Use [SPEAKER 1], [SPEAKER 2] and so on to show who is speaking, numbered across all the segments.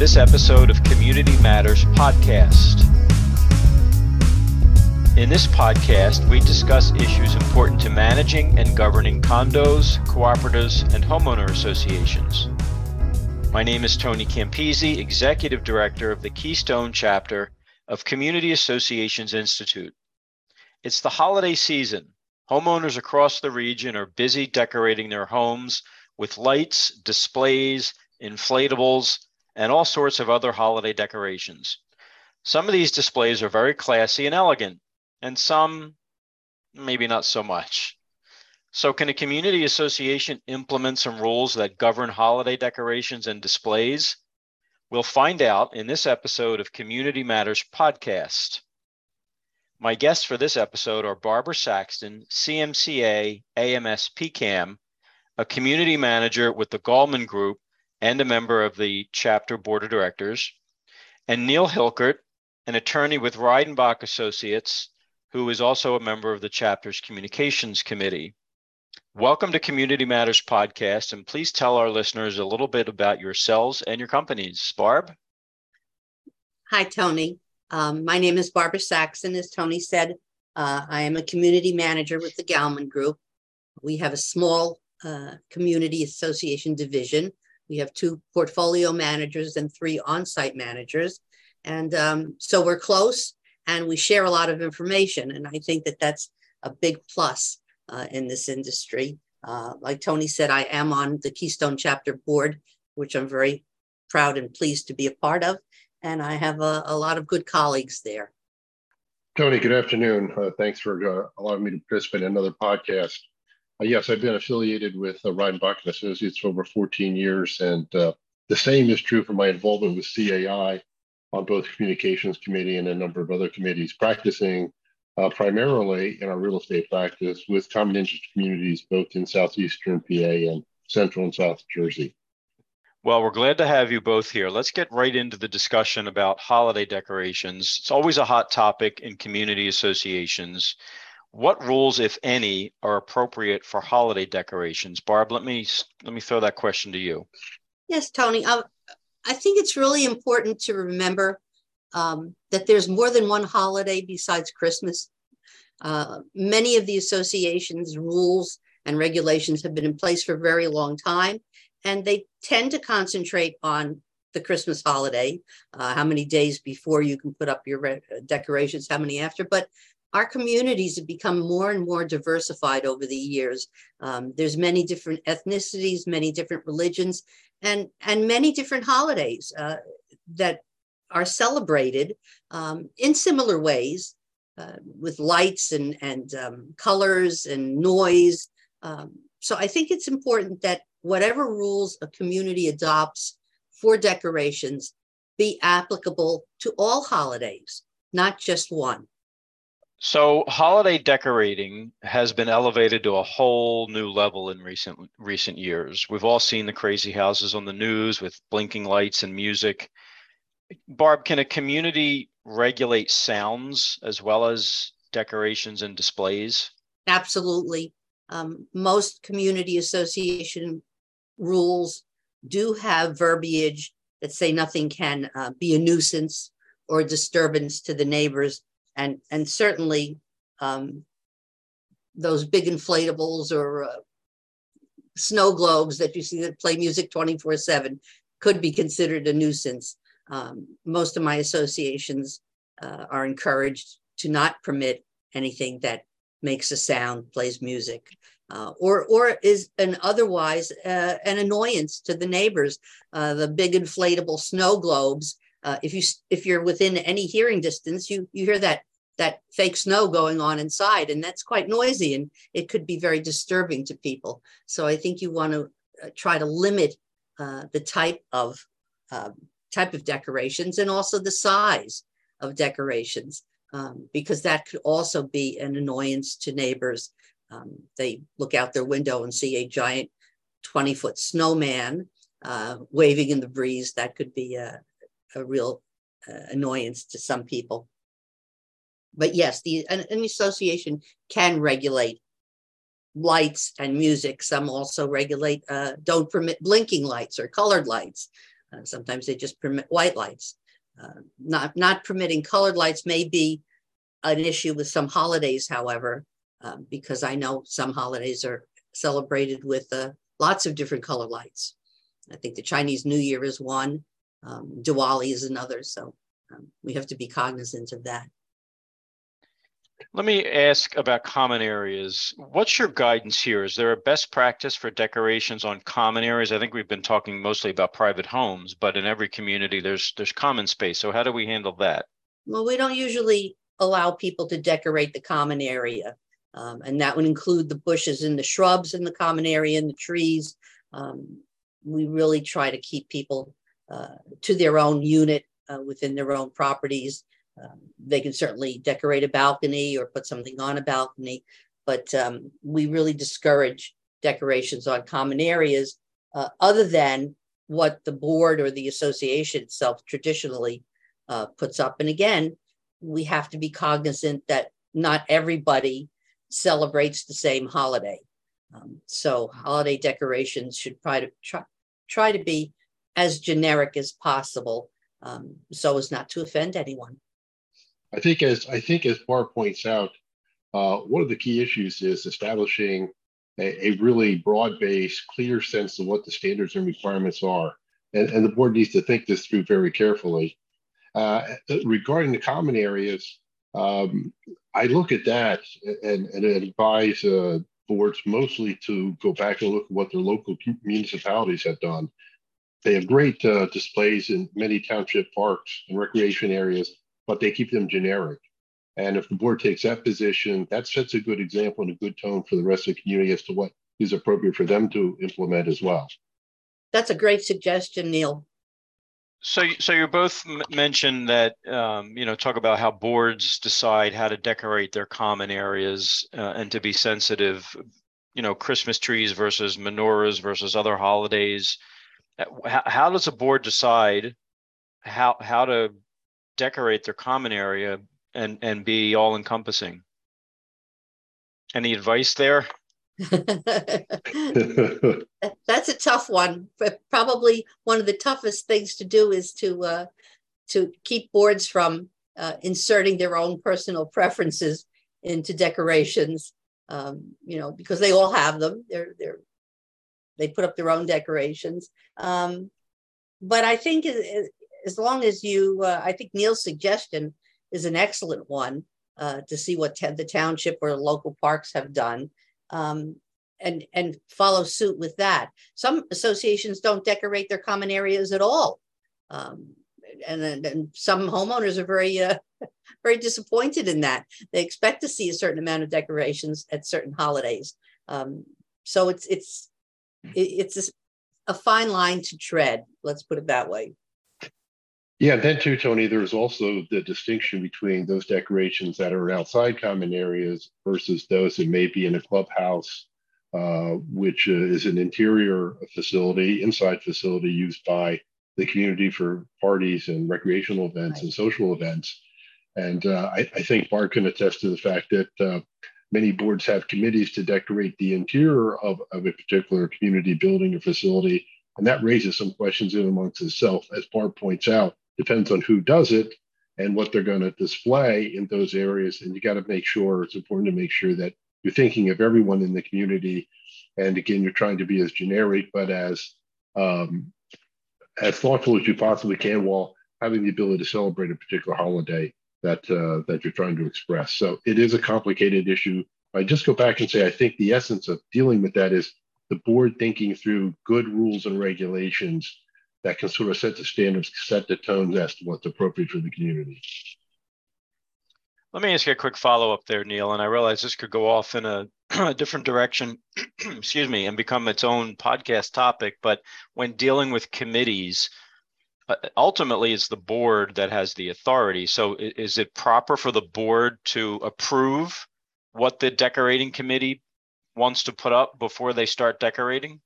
[SPEAKER 1] this episode of Community Matters Podcast. In this podcast, we discuss issues important to managing and governing condos, cooperatives, and homeowner associations. My name is Tony Campisi, Executive Director of the Keystone Chapter of Community Associations Institute. It's the holiday season. Homeowners across the region are busy decorating their homes with lights, displays, inflatables, and all sorts of other holiday decorations. Some of these displays are very classy and elegant, and some maybe not so much. So, can a community association implement some rules that govern holiday decorations and displays? We'll find out in this episode of Community Matters podcast. My guests for this episode are Barbara Saxton, CMCA AMS PCAM, a community manager with the Gallman Group and a member of the chapter board of directors, and Neil Hilkert, an attorney with Reidenbach Associates, who is also a member of the chapter's communications committee. Welcome to Community Matters Podcast, and please tell our listeners a little bit about yourselves and your companies. Barb?
[SPEAKER 2] Hi, Tony. Um, my name is Barbara Saxon. As Tony said, uh, I am a community manager with the Gallman Group. We have a small uh, community association division. We have two portfolio managers and three on site managers. And um, so we're close and we share a lot of information. And I think that that's a big plus uh, in this industry. Uh, like Tony said, I am on the Keystone Chapter Board, which I'm very proud and pleased to be a part of. And I have a, a lot of good colleagues there.
[SPEAKER 3] Tony, good afternoon. Uh, thanks for uh, allowing me to participate in another podcast. Uh, yes, I've been affiliated with uh, Reidenbach and Associates for over 14 years, and uh, the same is true for my involvement with CAI on both communications committee and a number of other committees, practicing uh, primarily in our real estate practice with common interest communities both in southeastern PA and central and south Jersey.
[SPEAKER 1] Well, we're glad to have you both here. Let's get right into the discussion about holiday decorations. It's always a hot topic in community associations. What rules, if any, are appropriate for holiday decorations? Barb, let me let me throw that question to you.
[SPEAKER 2] Yes, Tony. I, I think it's really important to remember um, that there's more than one holiday besides Christmas. Uh, many of the association's rules and regulations have been in place for a very long time, and they tend to concentrate on the Christmas holiday, uh, how many days before you can put up your re- decorations, how many after. But our communities have become more and more diversified over the years. Um, there's many different ethnicities, many different religions, and and many different holidays uh, that are celebrated um, in similar ways uh, with lights and, and um, colors and noise. Um, so I think it's important that whatever rules a community adopts for decorations be applicable to all holidays, not just one.
[SPEAKER 1] So holiday decorating has been elevated to a whole new level in recent recent years. We've all seen the crazy houses on the news with blinking lights and music. Barb, can a community regulate sounds as well as decorations and displays?
[SPEAKER 2] Absolutely. Um, most community association rules do have verbiage that say nothing can uh, be a nuisance or a disturbance to the neighbors, and and certainly um, those big inflatables or uh, snow globes that you see that play music 24 7 could be considered a nuisance um, most of my associations uh, are encouraged to not permit anything that makes a sound, plays music, uh, or or is an otherwise uh, an annoyance to the neighbors. Uh, the big inflatable snow globes. Uh, if you if you're within any hearing distance, you you hear that that fake snow going on inside, and that's quite noisy, and it could be very disturbing to people. So I think you want to uh, try to limit the type of um, type of decorations and also the size of decorations, um, because that could also be an annoyance to neighbors. Um, they look out their window and see a giant 20 foot snowman uh, waving in the breeze. That could be a, a real uh, annoyance to some people. But yes, the an, an association can regulate lights and music. Some also regulate, uh, don't permit blinking lights or colored lights. Uh, sometimes they just permit white lights. Uh, not not permitting colored lights may be an issue with some holidays, however, um, because I know some holidays are celebrated with uh, lots of different color lights. I think the Chinese New Year is one, um, Diwali is another. So um, we have to be cognizant of that.
[SPEAKER 1] Let me ask about common areas. What's your guidance here? Is there a best practice for decorations on common areas? I think we've been talking mostly about private homes, but in every community there's there's common space. So how do we handle that?
[SPEAKER 2] Well, we don't usually allow people to decorate the common area. Um, and that would include the bushes and the shrubs in the common area and the trees. Um, we really try to keep people uh, to their own unit uh, within their own properties. They can certainly decorate a balcony or put something on a balcony, but um, we really discourage decorations on common areas uh, other than what the board or the association itself traditionally uh, puts up. And again, we have to be cognizant that not everybody celebrates the same holiday. Um, so holiday decorations should try to try, try to be as generic as possible um, so as not to offend anyone.
[SPEAKER 3] I think as I think as Barb points out, uh, one of the key issues is establishing a, a, really broad-based, clear sense of what the standards and requirements are. And, and the board needs to think this through very carefully. Uh, regarding the common areas, um, I look at that and, and advise uh, boards mostly to go back and look at what their local municipalities have done. They have great uh, displays in many township parks and recreation areas, but they keep them generic. And if the board takes that position, that sets a good example and a good tone for the rest of the community as to what is appropriate for them to implement as well.
[SPEAKER 2] That's a great suggestion, Neil.
[SPEAKER 1] So, so you both m- mentioned that um, you know talk about how boards decide how to decorate their common areas uh, and to be sensitive. You know, Christmas trees versus menorahs versus other holidays. Uh, how, how does a board decide how how to decorate their common area and and be all encompassing? Any advice there?
[SPEAKER 2] That's a tough one. But probably one of the toughest things to do is to uh, to keep boards from uh, inserting their own personal preferences into decorations. Um, you know, because they all have them. They're they're they put up their own decorations. Um, but I think as long as you, uh, I think Neil's suggestion is an excellent one uh, to see what the township or local parks have done um, and and follow suit with that. Some associations don't decorate their common areas at all, um, and, and some homeowners are very uh, very disappointed in that. They expect to see a certain amount of decorations at certain holidays. Um, so it's it's it's a, a fine line to tread. Let's put it that way.
[SPEAKER 3] Yeah, and then too, Tony, there's also the distinction between those decorations that are outside common areas versus those that may be in a clubhouse, uh, which uh, is an interior facility, inside facility used by the community for parties and recreational events right. and social events. And uh, I, I, think Barb can attest to the fact that uh, many boards have committees to decorate the interior of, of a particular community building or facility. And that raises some questions in amongst itself, as Barb points out depends on who does it and what they're going to display in those areas. And you got to make sure it's important to make sure that you're thinking of everyone in the community. And again, you're trying to be as generic, but as um, as thoughtful as you possibly can while having the ability to celebrate a particular holiday that uh, that you're trying to express. So it is a complicated issue. I just go back and say I think the essence of dealing with that is the board thinking through good rules and regulations that can sort of set the standards, set the tones as to what's appropriate for the community.
[SPEAKER 1] Let me ask you a quick follow up there, Neil. And I realize this could go off in a, a different direction, excuse me, and become its own podcast topic. But when dealing with committees, uh, ultimately it's the board that has the authority. So is it proper for the board to approve what the decorating committee wants to put up before they start decorating?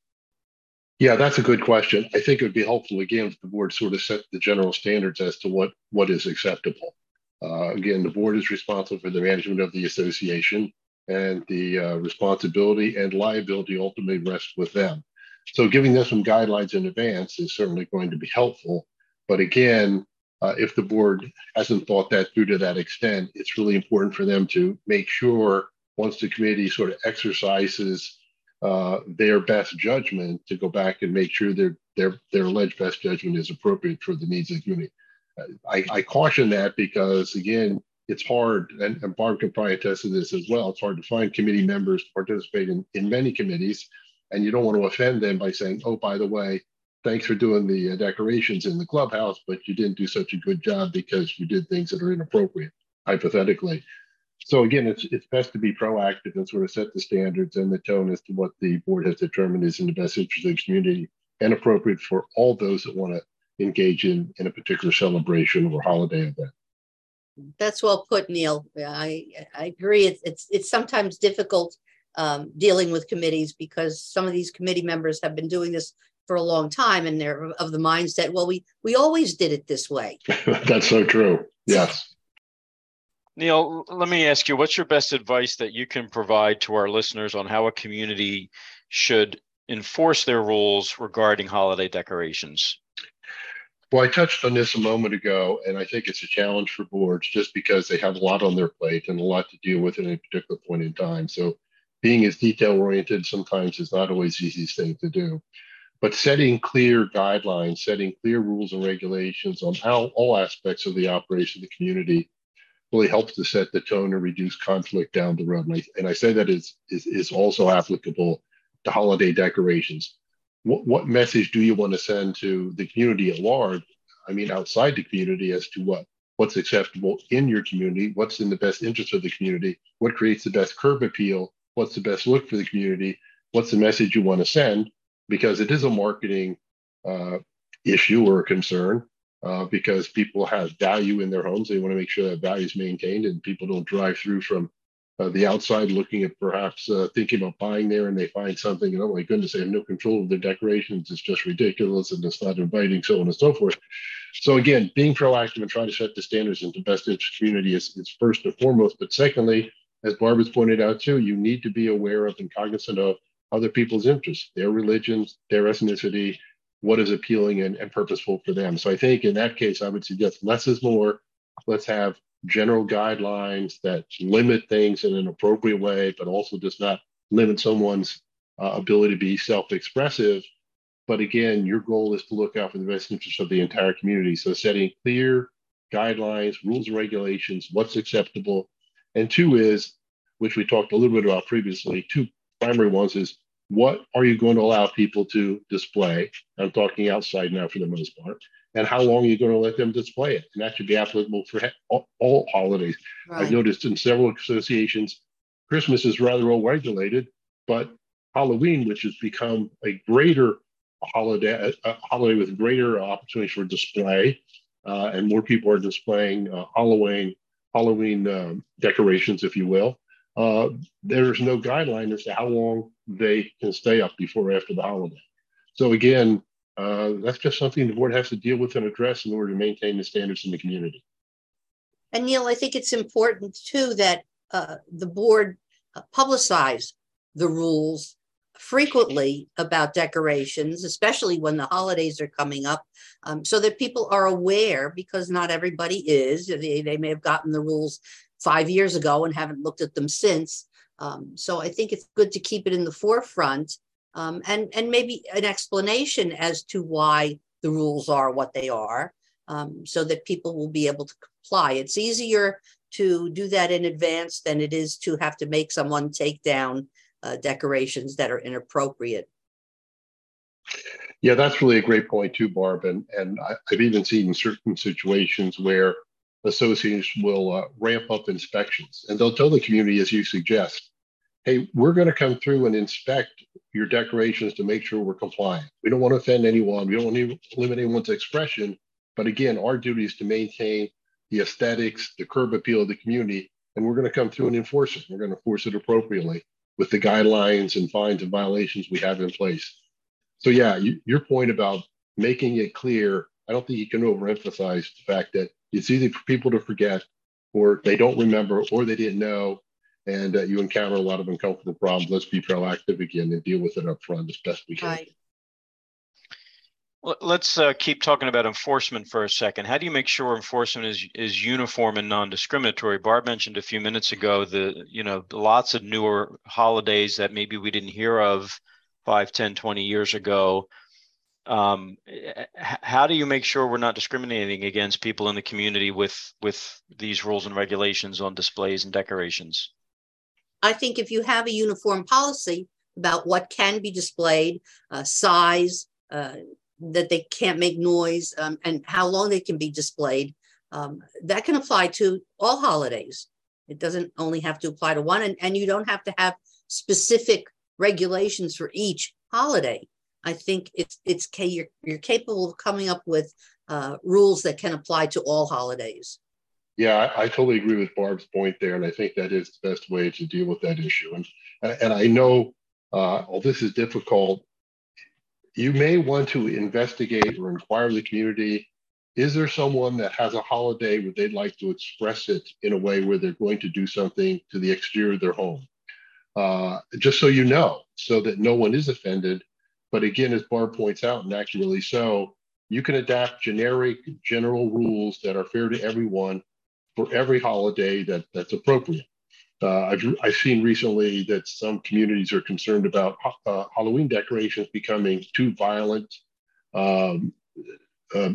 [SPEAKER 3] Yeah, that's a good question. I think it would be helpful again if the board sort of set the general standards as to what what is acceptable. Uh, again, the board is responsible for the management of the association, and the uh, responsibility and liability ultimately rests with them. So giving them some guidelines in advance is certainly going to be helpful. But again, uh, if the board hasn't thought that through to that extent, it's really important for them to make sure once the committee sort of exercises uh, their best judgment to go back and make sure their their their alleged best judgment is appropriate for the needs of the community. I, I, caution that because again, it's hard, and, and Barb can probably attest to this as well. It's hard to find committee members to participate in, in many committees, and you don't want to offend them by saying, "Oh, by the way, thanks for doing the uh, decorations in the clubhouse, but you didn't do such a good job because you did things that are inappropriate, hypothetically. So again, it's it's best to be proactive and sort of set the standards and the tone as to what the board has determined is in the best interest of the community and appropriate for all those that want to engage in in a particular celebration or holiday event.
[SPEAKER 2] That's well put, Neil. I I agree. It's it's, it's sometimes difficult um, dealing with committees because some of these committee members have been doing this for a long time and they're of the mindset well we we always did it this way
[SPEAKER 3] that's so true yes
[SPEAKER 1] neil let me ask you what's your best advice that you can provide to our listeners on how a community should enforce their rules regarding holiday decorations?
[SPEAKER 3] Well i touched on this a moment ago and i think it's a challenge for boards just because they have a lot on their plate and a lot to deal with at any particular point in time. So being as detail oriented sometimes is not always the easiest thing to do. But setting clear guidelines, setting clear rules and regulations on how all aspects of the operation of the community really helps to set the tone and reduce conflict down the road. And I, and I say that is, is, is also applicable to holiday decorations. What, what message do you want to send to the community at large? I mean, outside the community as to what what's acceptable in your community, what's in the best interest of the community, what creates the best curb appeal, what's the best look for the community, what's the message you want to send, because it is a marketing uh, issue or a concern uh, because people have value in their homes. They want to make sure that value is maintained and people don't drive through from uh, the outside looking at perhaps uh, thinking about buying there and they find something and oh my goodness, they have no control of their decorations. It's just ridiculous and it's not inviting, so on and so forth. So again, being proactive and trying to set the standards into the best interest community is, is first and foremost. But secondly, as Barbara's pointed out too, you need to be aware of and cognizant of other people's interests, their religions, their ethnicity, what is appealing and, and purposeful for them. So I think in that case, I would suggest less is more. Let's have general guidelines that limit things in an appropriate way, but also does not limit someone's uh, ability to be self-expressive. But again, your goal is to look out for the best interests of the entire community. So setting clear guidelines, rules and regulations, what's acceptable. And two is, which we talked a little bit about previously, two primary ones is what are you going to allow people to display? I'm talking outside now for the most part. And how long are you going to let them display it? And that should be applicable for all, all holidays. Right. I've noticed in several associations, Christmas is rather well regulated, but Halloween, which has become a greater holiday, a holiday with greater opportunities for display, uh, and more people are displaying uh, Halloween Halloween uh, decorations, if you will uh, there's no guideline as to how long they can stay up before or after the holiday. So again, uh, that's just something the board has to deal with and address in order to maintain the standards in the community.
[SPEAKER 2] And Neil, I think it's important too that uh, the board publicize the rules frequently about decorations, especially when the holidays are coming up, um, so that people are aware because not everybody is. They, they may have gotten the rules five years ago and haven't looked at them since. Um, so I think it's good to keep it in the forefront um, and, and maybe an explanation as to why the rules are what they are um, so that people will be able to comply. It's easier to do that in advance than it is to have to make someone take down uh, decorations that are inappropriate.
[SPEAKER 3] Yeah, that's really a great point too, Barb. And, and I've even seen certain situations where associations will uh, ramp up inspections and they'll tell the community, as you suggest, hey, we're going to come through and inspect your decorations to make sure we're compliant. We don't want to offend anyone. We don't want to limit anyone's expression. But again, our duty is to maintain the aesthetics, the curb appeal of the community, and we're going to come through and enforce it. We're going to enforce it appropriately with the guidelines and fines and violations we have in place. So yeah, you, your point about making it clear, I don't think you can overemphasize the fact that it's easy for people to forget, or they don't remember, or they didn't know, and uh, you encounter a lot of uncomfortable problems. Let's be proactive again and deal with it up front as best we can.
[SPEAKER 2] Right.
[SPEAKER 1] Let's uh, keep talking about enforcement for a second. How do you make sure enforcement is is uniform and non-discriminatory? Barb mentioned a few minutes ago the you know lots of newer holidays that maybe we didn't hear of 5, 10, 20 years ago. Um, how do you make sure we're not discriminating against people in the community with with these rules and regulations on displays and decorations?
[SPEAKER 2] I think if you have a uniform policy about what can be displayed, uh, size, uh, that they can't make noise um, and how long they can be displayed. Um, that can apply to all holidays. It doesn't only have to apply to one, and, and you don't have to have specific regulations for each holiday. I think it's it's you're, you're capable of coming up with uh, rules that can apply to all holidays.
[SPEAKER 3] Yeah, I, I, totally agree with Barb's point there, and I think that is the best way to deal with that issue. And and I know, uh, well, this is difficult you may want to investigate or inquire the community. Is there someone that has a holiday where they'd like to express it in a way where they're going to do something to the exterior of their home? Uh, just so you know, so that no one is offended. But again, as Barb points out, and accurately so, you can adapt generic general rules that are fair to everyone for every holiday that, that's appropriate. Uh, I've, I've seen recently that some communities are concerned about uh, Halloween decorations becoming too violent, um, uh,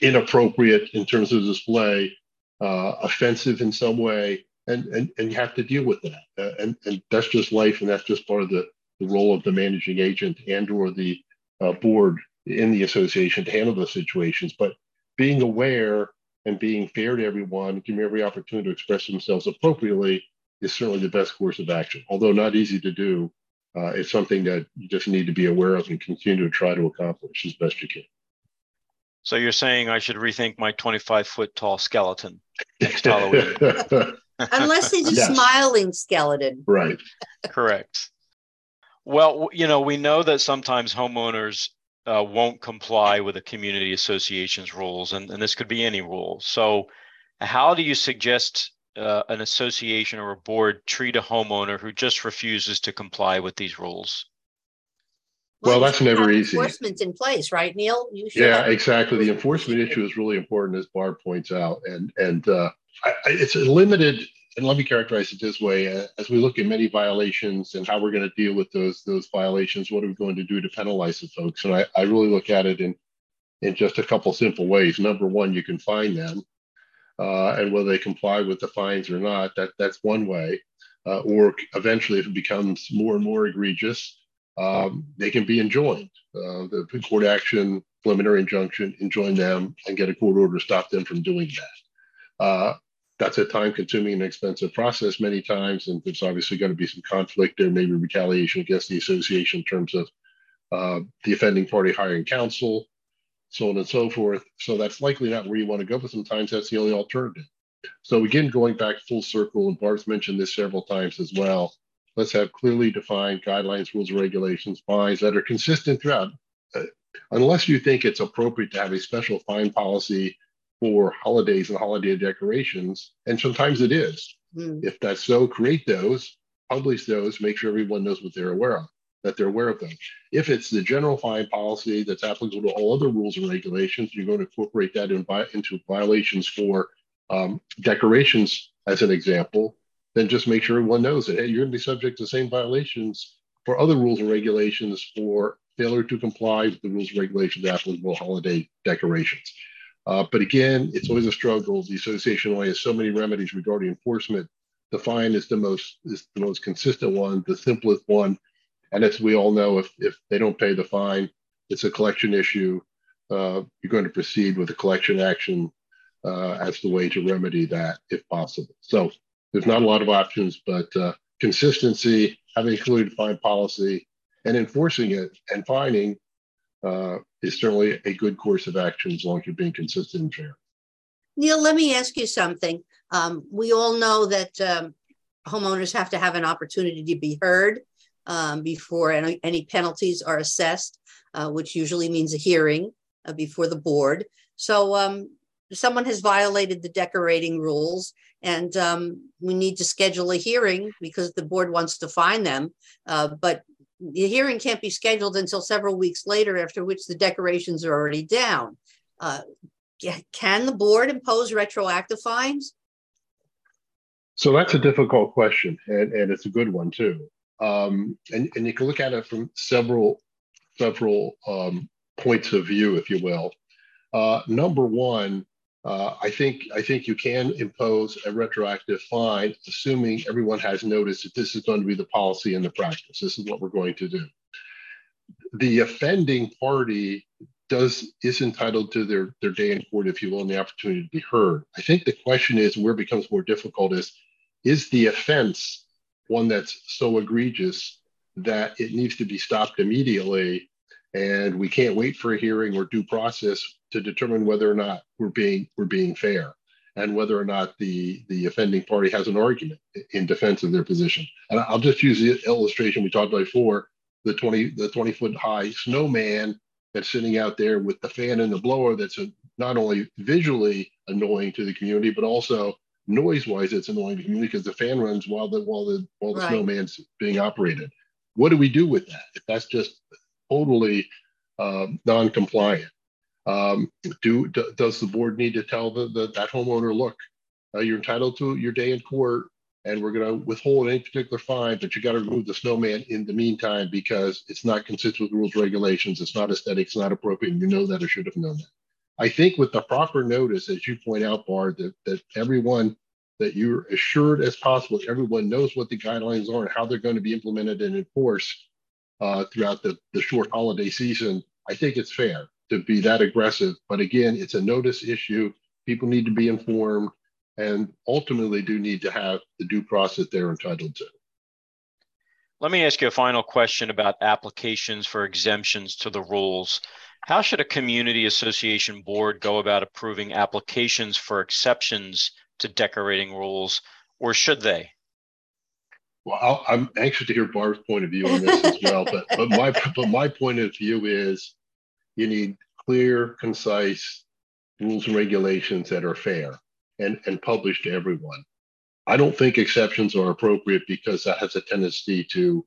[SPEAKER 3] inappropriate in terms of display, uh, offensive in some way, and, and, and you have to deal with that. Uh, and, and that's just life, and that's just part of the, the role of the managing agent and or the uh, board in the association to handle those situations. But being aware and being fair to everyone, giving every opportunity to express themselves appropriately is certainly the best course of action. Although not easy to do, uh, it's something that you just need to be aware of and continue to try to accomplish as best you can.
[SPEAKER 1] So you're saying I should rethink my 25 foot tall skeleton next Halloween?
[SPEAKER 2] Unless it's a yes. smiling skeleton.
[SPEAKER 3] Right.
[SPEAKER 1] Correct. Well, you know, we know that sometimes homeowners uh, won't comply with a community association's rules, and, and this could be any rule. So, how do you suggest uh, an association or a board treat a homeowner who just refuses to comply with these rules?
[SPEAKER 3] Well, that's never easy.
[SPEAKER 2] Enforcement's in place, right, Neil?
[SPEAKER 3] yeah, exactly. The enforcement issue is really important, as Barb points out, and and uh, I, it's limited. And let me characterize it this way: uh, as we look at many violations and how we're going to deal with those those violations, what are we going to do to penalize the folks? And I, I really look at it in in just a couple simple ways. Number one, you can fine them uh, and whether they comply with the fines or not, that, that's one way. Uh, or eventually, if it becomes more and more egregious, um, they can be enjoined. Uh, the court action, preliminary injunction, enjoin them and get a court order to stop them from doing that. Uh, that's a time consuming and expensive process many times. And there's obviously going to be some conflict there, maybe retaliation against the association in terms of uh, the offending party hiring counsel, so on and so forth. So that's likely not where you want to go, but sometimes that's the only alternative. So again, going back full circle, and Barb's mentioned this several times as well. Let's have clearly defined guidelines, rules, regulations, fines that are consistent throughout. Uh, unless you think it's appropriate to have a special fine policy for holidays and holiday decorations, and sometimes it is. Mm. If that's so, create those, publish those, make sure everyone knows what they're aware of that they're aware of them. If it's the general fine policy that's applicable to all other rules and regulations, you're going to incorporate that in, into violations for um, decorations, as an example, then just make sure everyone knows that hey, you're going to be subject to the same violations for other rules and regulations for failure to comply with the rules and regulations applicable to holiday decorations. Uh, but again, it's always a struggle. The association only has so many remedies regarding enforcement. The fine is the most is the most consistent one, the simplest one, and as we all know, if, if they don't pay the fine, it's a collection issue. Uh, you're going to proceed with a collection action uh, as the way to remedy that if possible. So there's not a lot of options, but uh, consistency, having a clearly defined policy, and enforcing it and fining uh, is certainly a good course of action as long as you're being consistent and fair.
[SPEAKER 2] Neil, let me ask you something. Um, we all know that um, homeowners have to have an opportunity to be heard um, before any, any, penalties are assessed, uh, which usually means a hearing uh, before the board. So um, someone has violated the decorating rules and um, we need to schedule a hearing because the board wants to fine them. Uh, but the hearing can't be scheduled until several weeks later, after which the decorations are already down. Uh, can the board impose retroactive fines?
[SPEAKER 3] So that's a difficult question, and, and it's a good one too. Um, and, and you can look at it from several several um, points of view, if you will. Uh, number one, uh, I think I think you can impose a retroactive fine, assuming everyone has noticed that this is going to be the policy and the practice. This is what we're going to do. The offending party does is entitled to their their day in court, if you will, and the opportunity to be heard. I think the question is where it becomes more difficult is is the offense one that's so egregious that it needs to be stopped immediately and we can't wait for a hearing or due process to determine whether or not we're being we're being fair and whether or not the the offending party has an argument in defense of their position. And I'll just use the illustration we talked about before: the twenty the twenty foot high snowman that's sitting out there with the fan and the blower. That's a, not only visually annoying to the community, but also noise wise, it's annoying to the community because the fan runs while the while the while the right. snowman's being operated. What do we do with that if that's just totally um, non-compliant? Um, do, do, does the board need to tell the, the that homeowner, look, uh, you're entitled to your day in court, and we're going to withhold any particular fine, but you got to remove the snowman in the meantime because it's not consistent with rules regulations, it's not aesthetic, it's not appropriate, and you know that or should have known that. I think with the proper notice, as you point out, Barb, that, that everyone that you're assured as possible, everyone knows what the guidelines are and how they're going to be implemented and enforced uh, throughout the, the short holiday season. I think it's fair to be that aggressive. But again, it's a notice issue. People need to be informed and ultimately do need to have the due process they're entitled to.
[SPEAKER 1] Let me ask you a final question about applications for exemptions to the rules. How should a community association board go about approving applications for exceptions to decorating rules, or should they?
[SPEAKER 3] Well, i am anxious to hear Barb's point of view on this as well, but but my but my point of view is you need clear, concise rules and regulations that are fair and, and published to everyone. I don't think exceptions are appropriate because that has a tendency to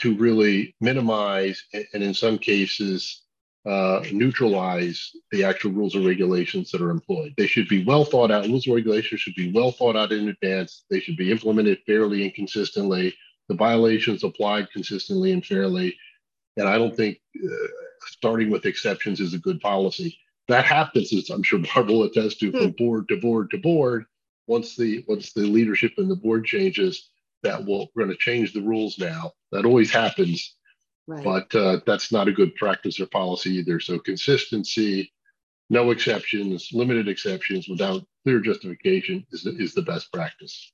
[SPEAKER 3] to really minimize and in some cases uh, neutralize the actual rules and regulations that are employed. They should be well thought out. Rules and regulations should be well thought out in advance. They should be implemented fairly and consistently. The violations applied consistently and fairly. And I don't think uh, starting with exceptions is a good policy. That happens, as I'm sure Barb will attest to, from hmm. board to board to board. Once the once the leadership and the board changes, that will we're going to change the rules now. That always happens, right. but uh, that's not a good practice or policy either. So consistency, no exceptions, limited exceptions without clear justification is the, is the best practice.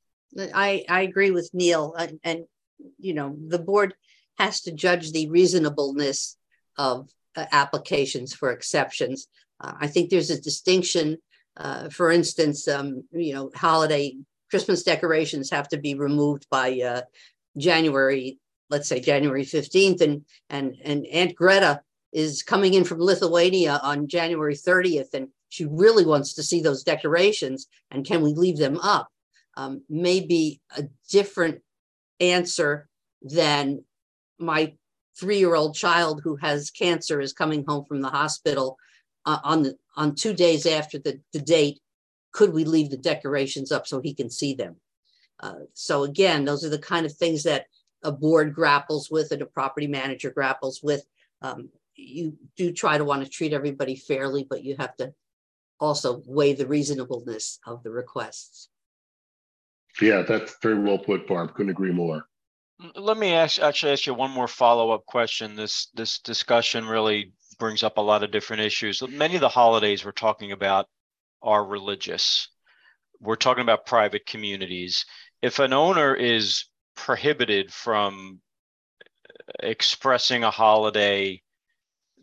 [SPEAKER 2] I I agree with Neil, and, and you know the board has to judge the reasonableness of uh, applications for exceptions. Uh, I think there's a distinction. Uh, for instance, um, you know, holiday Christmas decorations have to be removed by uh, January, let's say January 15th, and and and Aunt Greta is coming in from Lithuania on January 30th, and she really wants to see those decorations. And can we leave them up? Um, maybe a different answer than my three year old child who has cancer is coming home from the hospital uh, on the on two days after the, the date could we leave the decorations up so he can see them uh, so again those are the kind of things that a board grapples with and a property manager grapples with um, you do try to want to treat everybody fairly but you have to also weigh the reasonableness of the requests
[SPEAKER 3] yeah that's very well put barb couldn't agree more
[SPEAKER 1] let me ask, actually ask you one more follow-up question. This this discussion really brings up a lot of different issues. Many of the holidays we're talking about are religious. We're talking about private communities. If an owner is prohibited from expressing a holiday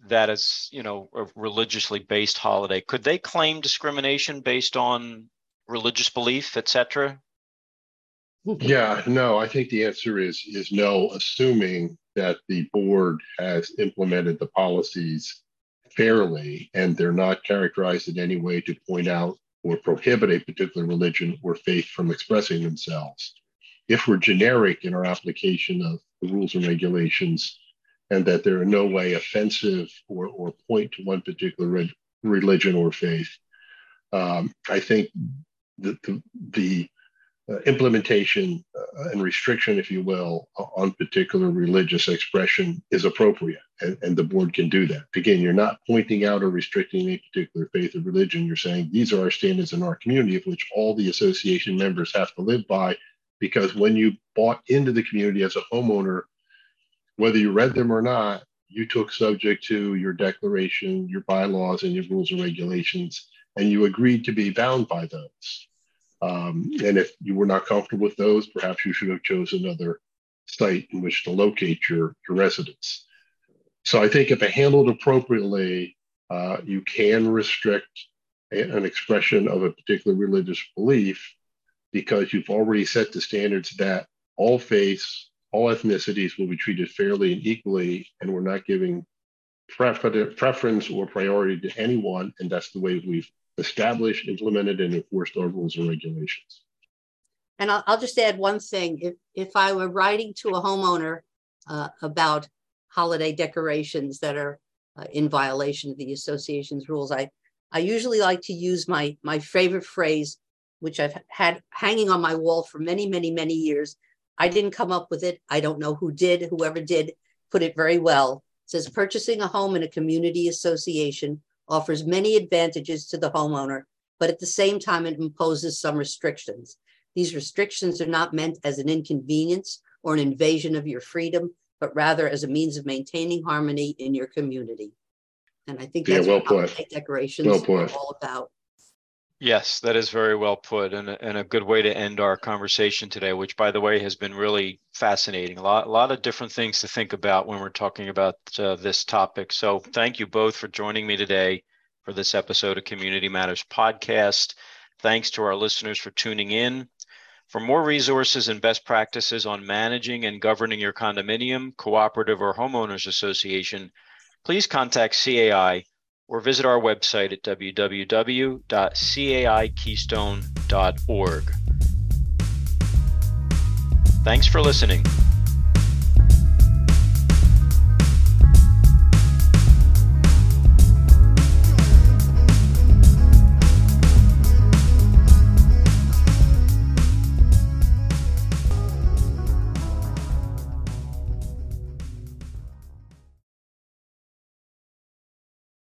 [SPEAKER 1] that is, you know, a religiously based holiday, could they claim discrimination based on religious belief, et cetera?
[SPEAKER 3] Yeah, no, I think the answer is is no, assuming that the board has implemented the policies fairly and they're not characterized in any way to point out or prohibit a particular religion or faith from expressing themselves. If we're generic in our application of the rules and regulations, and that they're in no way offensive or, or point to one particular re- religion or faith, um, I think the, the, the uh, implementation uh, and restriction, if you will, on particular religious expression is appropriate, and, and, the board can do that. Again, you're not pointing out or restricting a particular faith or religion. You're saying these are our standards in our community, of which all the association members have to live by, because when you bought into the community as a homeowner, whether you read them or not, you took subject to your declaration, your bylaws, and your rules and regulations, and you agreed to be bound by those. Um, and if you were not comfortable with those, perhaps you should have chosen another site in which to locate your, your residence. So I think if it handled appropriately, uh, you can restrict a, an expression of a particular religious belief because you've already set the standards that all faiths, all ethnicities will be treated fairly and equally, and we're not giving prefer- preference or priority to anyone. And that's the way we've established, implemented, and enforced our rules and regulations.
[SPEAKER 2] And I'll, I'll just add one thing. If, if I were writing to a homeowner uh, about holiday decorations that are uh, in violation of the association's rules, I, I usually like to use my, my favorite phrase, which I've had hanging on my wall for many, many, many years. I didn't come up with it. I don't know who did. Whoever did put it very well. It says purchasing a home in a community association offers many advantages to the homeowner, but at the same time, it imposes some restrictions. These restrictions are not meant as an inconvenience or an invasion of your freedom, but rather as a means of maintaining harmony in your community. And I think that's yeah, well what put. well put. all about.
[SPEAKER 1] Yes, that is very well put, and a, and a good way to end our conversation today. Which, by the way, has been really fascinating. A lot, a lot of different things to think about when we're talking about uh, this topic. So, thank you both for joining me today for this episode of Community Matters podcast. Thanks to our listeners for tuning in. For more resources and best practices on managing and governing your condominium, cooperative, or homeowners association, please contact CAI or visit our website at www.caikeystone.org. Thanks for listening.